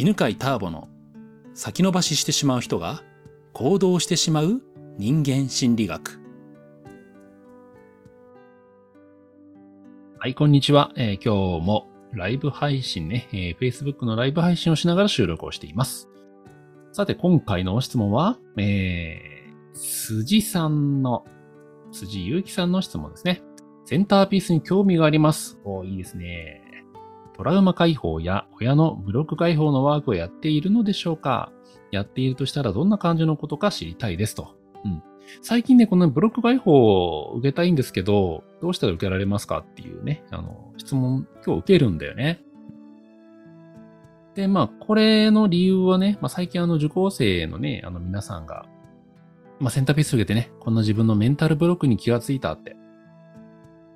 犬飼ターボの先延ばししてしまう人が行動してしまう人間心理学。はい、こんにちは。えー、今日もライブ配信ね、えー、Facebook のライブ配信をしながら収録をしています。さて、今回の質問は、えー、辻さんの、辻祐樹さんの質問ですね。センターピースに興味があります。おいいですね。トラウマ解放や親のブロック解放のワークをやっているのでしょうか？やっているとしたらどんな感じのことか知りたいですと。うん。最近ね、このブロック解放を受けたいんですけど、どうしたら受けられますかっていうね、あの、質問今日受けるんだよね。で、まあ、これの理由はね、まあ、最近あの受講生のね、あの皆さんが、まあ、センターピース受けてね、こんな自分のメンタルブロックに気がついたって、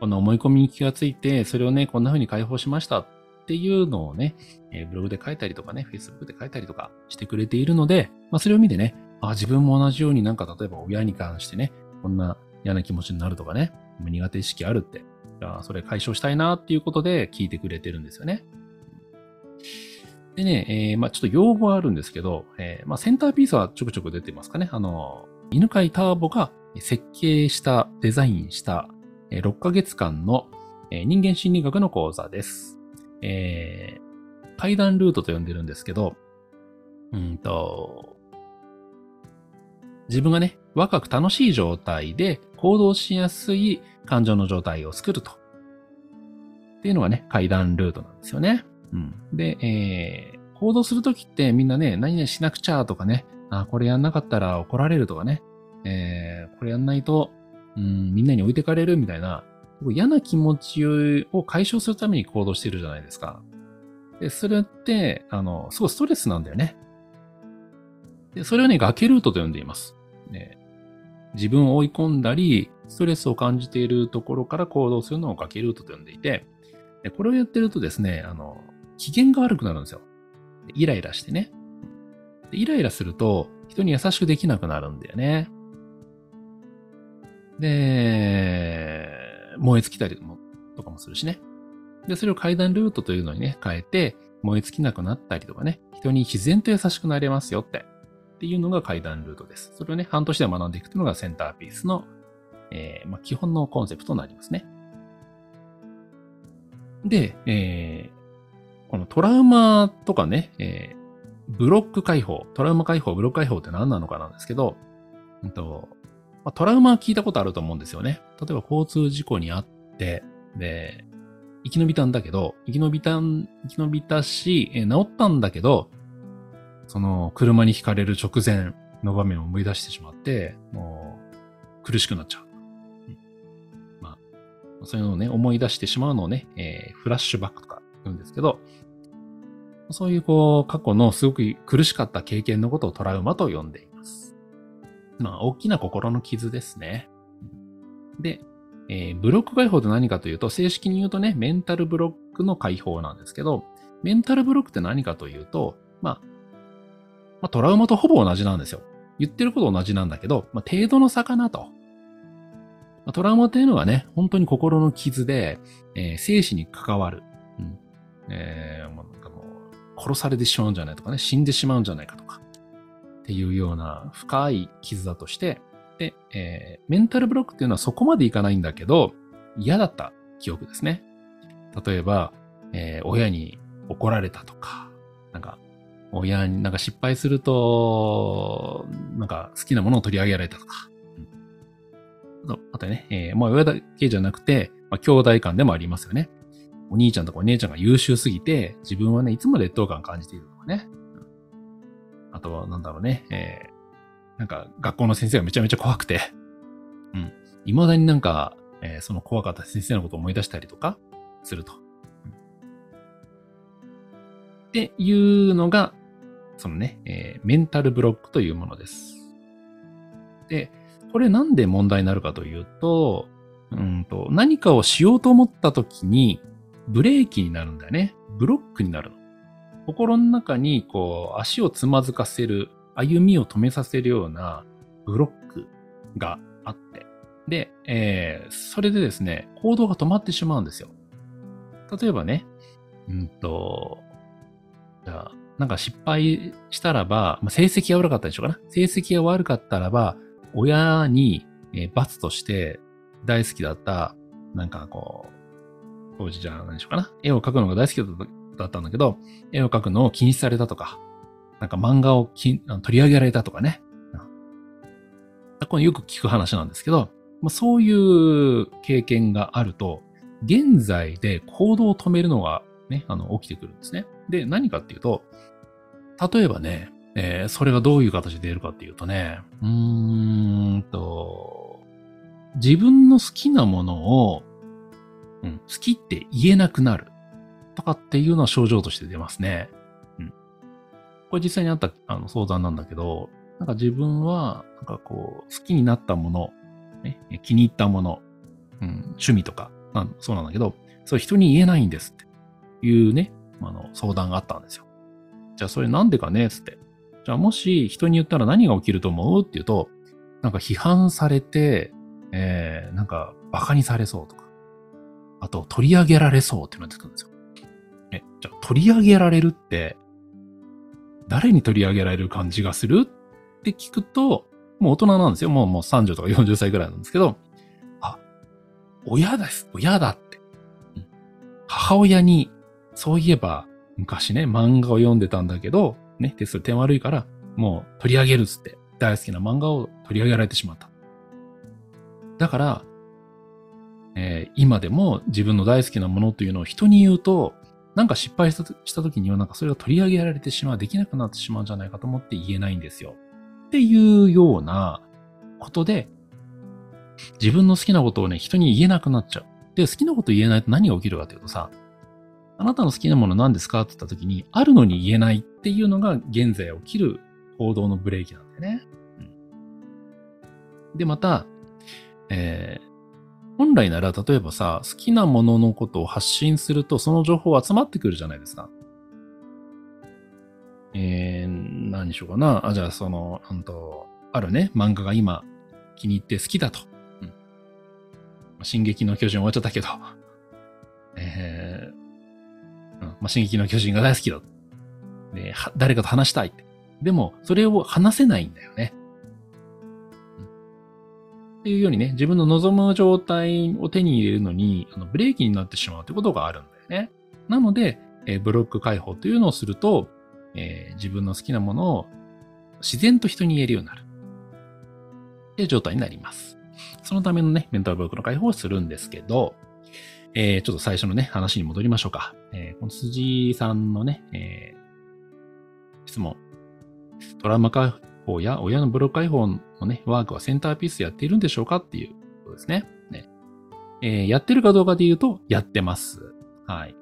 この思い込みに気がついて、それをね、こんな風に解放しましたっっていうのをね、えブログで書いたりとかね、Facebook で書いたりとかしてくれているので、まあ、それを見てね、あ、自分も同じようになんか例えば親に関してね、こんな嫌な気持ちになるとかね、苦手意識あるって、あそれ解消したいなっていうことで聞いてくれてるんですよね。でね、えー、まあちょっと用語はあるんですけど、えー、まあセンターピースはちょくちょく出てますかね。あの、犬飼ターボが設計した、デザインした6ヶ月間の人間心理学の講座です。えー、階段ルートと呼んでるんですけど、うんと、自分がね、若く楽しい状態で行動しやすい感情の状態を作ると。っていうのがね、階段ルートなんですよね。うん。で、えー、行動するときってみんなね、何々しなくちゃとかね、あ、これやんなかったら怒られるとかね、えー、これやんないと、うん、みんなに置いてかれるみたいな、嫌な気持ちを解消するために行動してるじゃないですか。で、それって、あの、すごいストレスなんだよね。で、それをね、崖ルートと呼んでいます。ね、自分を追い込んだり、ストレスを感じているところから行動するのを崖ルートと呼んでいて、でこれをやってるとですね、あの、機嫌が悪くなるんですよ。イライラしてね。イライラすると、人に優しくできなくなるんだよね。で、燃え尽きたりとかもするしね。で、それを階段ルートというのにね、変えて、燃え尽きなくなったりとかね、人に自然と優しくなれますよって、っていうのが階段ルートです。それをね、半年で学んでいくというのがセンターピースの、えー、まあ、基本のコンセプトになりますね。で、えー、このトラウマとかね、えー、ブロック解放、トラウマ解放、ブロック解放って何なのかなんですけど、うんとまあ、トラウマは聞いたことあると思うんですよね。例えば交通事故にあって、で、生き延びたんだけど、生き延びた、生き延びたし、え治ったんだけど、その車にひかれる直前の場面を思い出してしまって、もう苦しくなっちゃう。うん、まあ、そういうのをね、思い出してしまうのをね、えー、フラッシュバックとか言うんですけど、そういうこう、過去のすごく苦しかった経験のことをトラウマと呼んでいます。まあ、大きな心の傷ですね。で、えー、ブロック解放って何かというと、正式に言うとね、メンタルブロックの解放なんですけど、メンタルブロックって何かというと、まあ、まあ、トラウマとほぼ同じなんですよ。言ってること同じなんだけど、まあ、程度の差かなと。まあ、トラウマっていうのはね、本当に心の傷で、えー、生死に関わる。うん。えー、もうなんかもう、殺されてしまうんじゃないとかね、死んでしまうんじゃないかとか。っていうような深い傷だとして、で、えー、メンタルブロックっていうのはそこまでいかないんだけど、嫌だった記憶ですね。例えば、えー、親に怒られたとか、なんか、親になんか失敗すると、なんか好きなものを取り上げられたとか。うん、あとね、えー、まあ親だけじゃなくて、まあ兄弟間でもありますよね。お兄ちゃんとかお姉ちゃんが優秀すぎて、自分はね、いつも劣等感感じているとかね。あとは、なんだろうね、えー、なんか、学校の先生がめちゃめちゃ怖くて、うん。未だになんか、えー、その怖かった先生のことを思い出したりとかすると。うん、っていうのが、そのね、えー、メンタルブロックというものです。で、これなんで問題になるかというと、うんと、何かをしようと思った時に、ブレーキになるんだよね。ブロックになるの。心の中にこう足をつまずかせる、歩みを止めさせるようなブロックがあって、で、えー、それでですね、行動が止まってしまうんですよ。例えばね、うんと、じゃあ、なんか失敗したらば、まあ、成績が悪かったでしょうかな。成績が悪かったらば、親に、えー、罰として大好きだった、なんかこう、当時じゃあ何でしょうかな。絵を描くのが大好きだっただったんだけど、絵を描くのを禁止されたとか、なんか漫画をき取り上げられたとかね。これよく聞く話なんですけど、まあ、そういう経験があると、現在で行動を止めるのがね、あの、起きてくるんですね。で、何かっていうと、例えばね、えー、それがどういう形で出るかっていうとね、うーんと、自分の好きなものを、うん、好きって言えなくなるとかっていうのは症状として出ますね。うん。これ実際にあったあの相談なんだけど、なんか自分は、なんかこう、好きになったもの、ね、気に入ったもの、うん、趣味とか、そうなんだけど、それ人に言えないんですっていうね、あの、相談があったんですよ。じゃあそれなんでかねつって。じゃあもし人に言ったら何が起きると思うっていうと、なんか批判されて、えー、なんか馬鹿にされそうとか、あと取り上げられそうっていうのが出てくるんですよ。え、じゃあ取り上げられるって、誰に取り上げられる感じがするって聞くと、もう大人なんですよ。もうもう30とか40歳ぐらいなんですけど、あ、親です。親だって。母親に、そういえば、昔ね、漫画を読んでたんだけど、ね、で、それ点悪いから、もう取り上げるっつって、大好きな漫画を取り上げられてしまった。だから、えー、今でも自分の大好きなものというのを人に言うと、なんか失敗した時にはなんかそれが取り上げられてしまう、できなくなってしまうんじゃないかと思って言えないんですよ。っていうようなことで、自分の好きなことをね、人に言えなくなっちゃう。で、好きなこと言えないと何が起きるかというとさ、あなたの好きなもの何ですかって言った時に、あるのに言えないっていうのが現在起きる行動のブレーキなんだよね。うん、で、また、えー、本来なら例えばさ、好きなもののことを発信するとその情報集まってくるじゃないですか。えー、何にしようかな。あ、じゃあ、その、うんと、あるね、漫画が今気に入って好きだと。うん。進撃の巨人終わっちゃったけど、えー、うん、まあ、進撃の巨人が大好きだ。で、誰かと話したいって。でも、それを話せないんだよね。っていうようにね、自分の望む状態を手に入れるのに、あのブレーキになってしまうってことがあるんだよね。なので、えー、ブロック解放というのをすると、えー、自分の好きなものを自然と人に言えるようになる。っていう状態になります。そのためのね、メンタルブロックの解放をするんですけど、えー、ちょっと最初のね、話に戻りましょうか。えー、この辻さんのね、えー、質問。トラウマ解放や親のブロック解放のね、ワークはセンターピースやっているんでしょうかっていうことですね。ねえー、やってるかどうかで言うと、やってます。はい。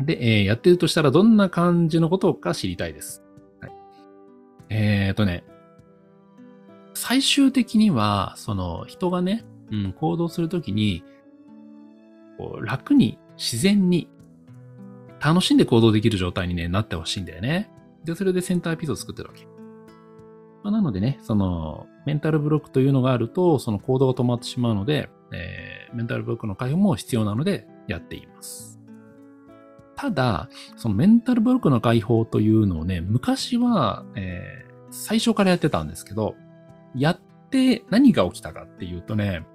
で、えー、やってるとしたらどんな感じのことか知りたいです。はい、えーとね、最終的には、その人がね、うん、行動するときに、こう楽に、自然に、楽しんで行動できる状態に、ね、なってほしいんだよね。で、それでセンターピースを作ってるわけ。まあ、なのでね、その、メンタルブロックというのがあると、その行動が止まってしまうので、えー、メンタルブロックの解放も必要なので、やっています。ただ、そのメンタルブロックの解放というのをね、昔は、えー、最初からやってたんですけど、やって何が起きたかっていうとね、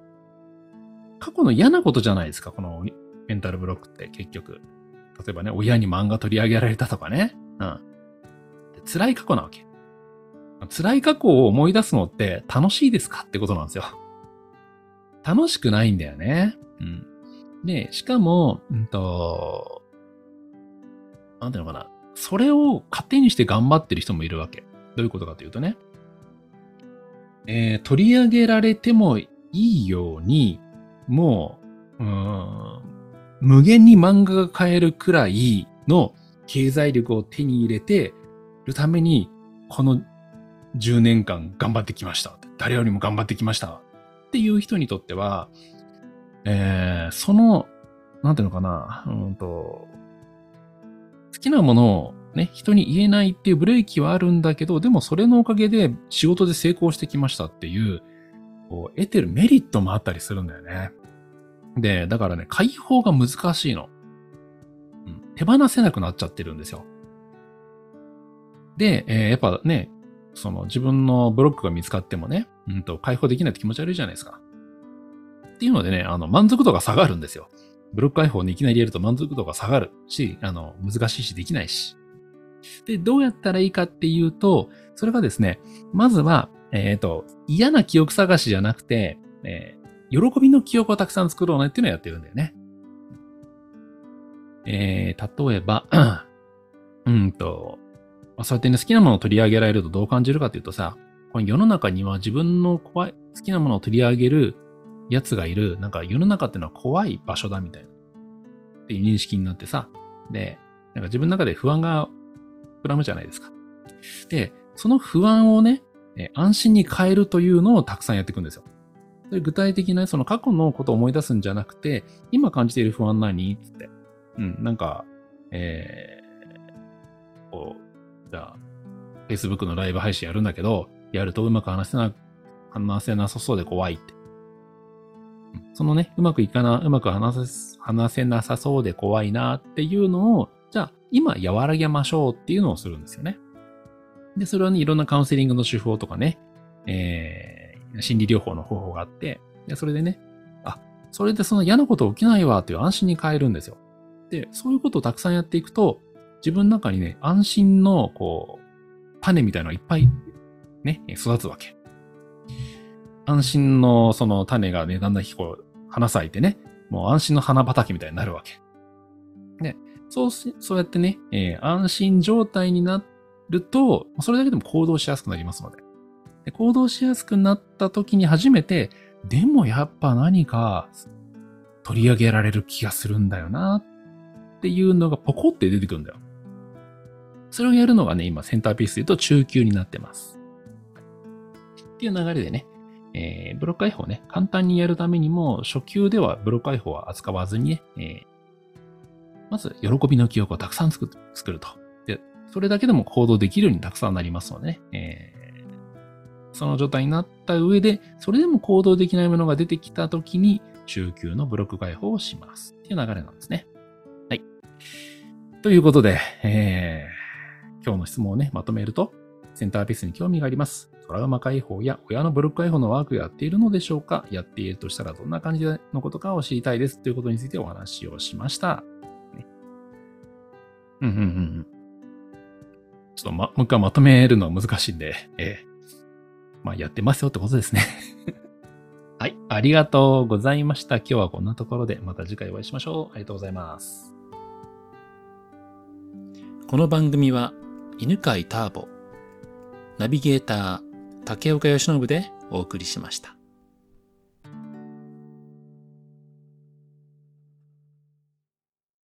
過去の嫌なことじゃないですか、このメンタルブロックって結局。例えばね、親に漫画取り上げられたとかね。うん。辛い過去なわけ。辛い過去を思い出すのって楽しいですかってことなんですよ。楽しくないんだよね。うん。で、しかも、うんと、なんていうのかな。それを糧にして頑張ってる人もいるわけ。どういうことかというとね。えー、取り上げられてもいいように、もう、うん、無限に漫画が買えるくらいの経済力を手に入れてるために、この10年間頑張ってきました。誰よりも頑張ってきました。っていう人にとっては、えー、その、なんていうのかな、うんと、好きなものをね、人に言えないっていうブレーキはあるんだけど、でもそれのおかげで仕事で成功してきましたっていう、こう、得てるメリットもあったりするんだよね。で、だからね、解放が難しいの。うん、手放せなくなっちゃってるんですよ。で、えーやっぱね、その自分のブロックが見つかってもね、うんと解放できないって気持ち悪いじゃないですか。っていうのでね、あの、満足度が下がるんですよ。ブロック解放にいきなりやると満足度が下がるし、あの、難しいしできないし。で、どうやったらいいかっていうと、それがですね、まずは、えっ、と、嫌な記憶探しじゃなくて、えー喜びの記憶をたくさん作ろうねっていうのをやってるんだよね。えー、例えば、うんと、まあそうやってね、好きなものを取り上げられるとどう感じるかっていうとさ、この世の中には自分の怖い、好きなものを取り上げるやつがいる、なんか世の中っていうのは怖い場所だみたいな、っていう認識になってさ、で、なんか自分の中で不安が膨らむじゃないですか。で、その不安をね、安心に変えるというのをたくさんやっていくんですよ。で具体的な、その過去のことを思い出すんじゃなくて、今感じている不安何？つって。うん、なんか、えー、こう、じゃあ、Facebook のライブ配信やるんだけど、やるとうまく話せな、話せなさそうで怖いって。そのね、うまくいかな、うまく話せ、話せなさそうで怖いなっていうのを、じゃあ、今和らげましょうっていうのをするんですよね。で、それはね、いろんなカウンセリングの手法とかね、えー、心理療法の方法があって、で、それでね、あ、それでその嫌なこと起きないわっていう安心に変えるんですよ。で、そういうことをたくさんやっていくと、自分の中にね、安心の、こう、種みたいなのがいっぱい、ね、育つわけ。安心のその種がね、だんだんこう、花咲いてね、もう安心の花畑みたいになるわけ。で、そうし、そうやってね、えー安心状態になると、それだけでも行動しやすくなりますので。で行動しやすくなった時に初めて、でもやっぱ何か取り上げられる気がするんだよなっていうのがポコって出てくるんだよ。それをやるのがね、今センターピースで言うと中級になってます。っていう流れでね、えーブロック解放ね、簡単にやるためにも、初級ではブロック解放は扱わずにね、えーまず、喜びの記憶をたくさん作ると。で、それだけでも行動できるようにたくさんなりますのでね、えーその状態になった上で、それでも行動できないものが出てきたときに、中級のブロック解放をします。っていう流れなんですね。はい。ということで、えー今日の質問をね、まとめると、センターピースに興味があります。トラウマ解放や親のブロック解放のワークをやっているのでしょうか？やっているとしたらどんな感じのことかを知りたいです。ということについてお話をしました。ねうんうんうんうん。ちょっとま、もう一回まとめるのは難しいんで、えーまあやってますよってことですね。はい。ありがとうございました。今日はこんなところでまた次回お会いしましょう。ありがとうございます。この番組は犬飼ターボ、ナビゲーター竹岡由伸でお送りしました。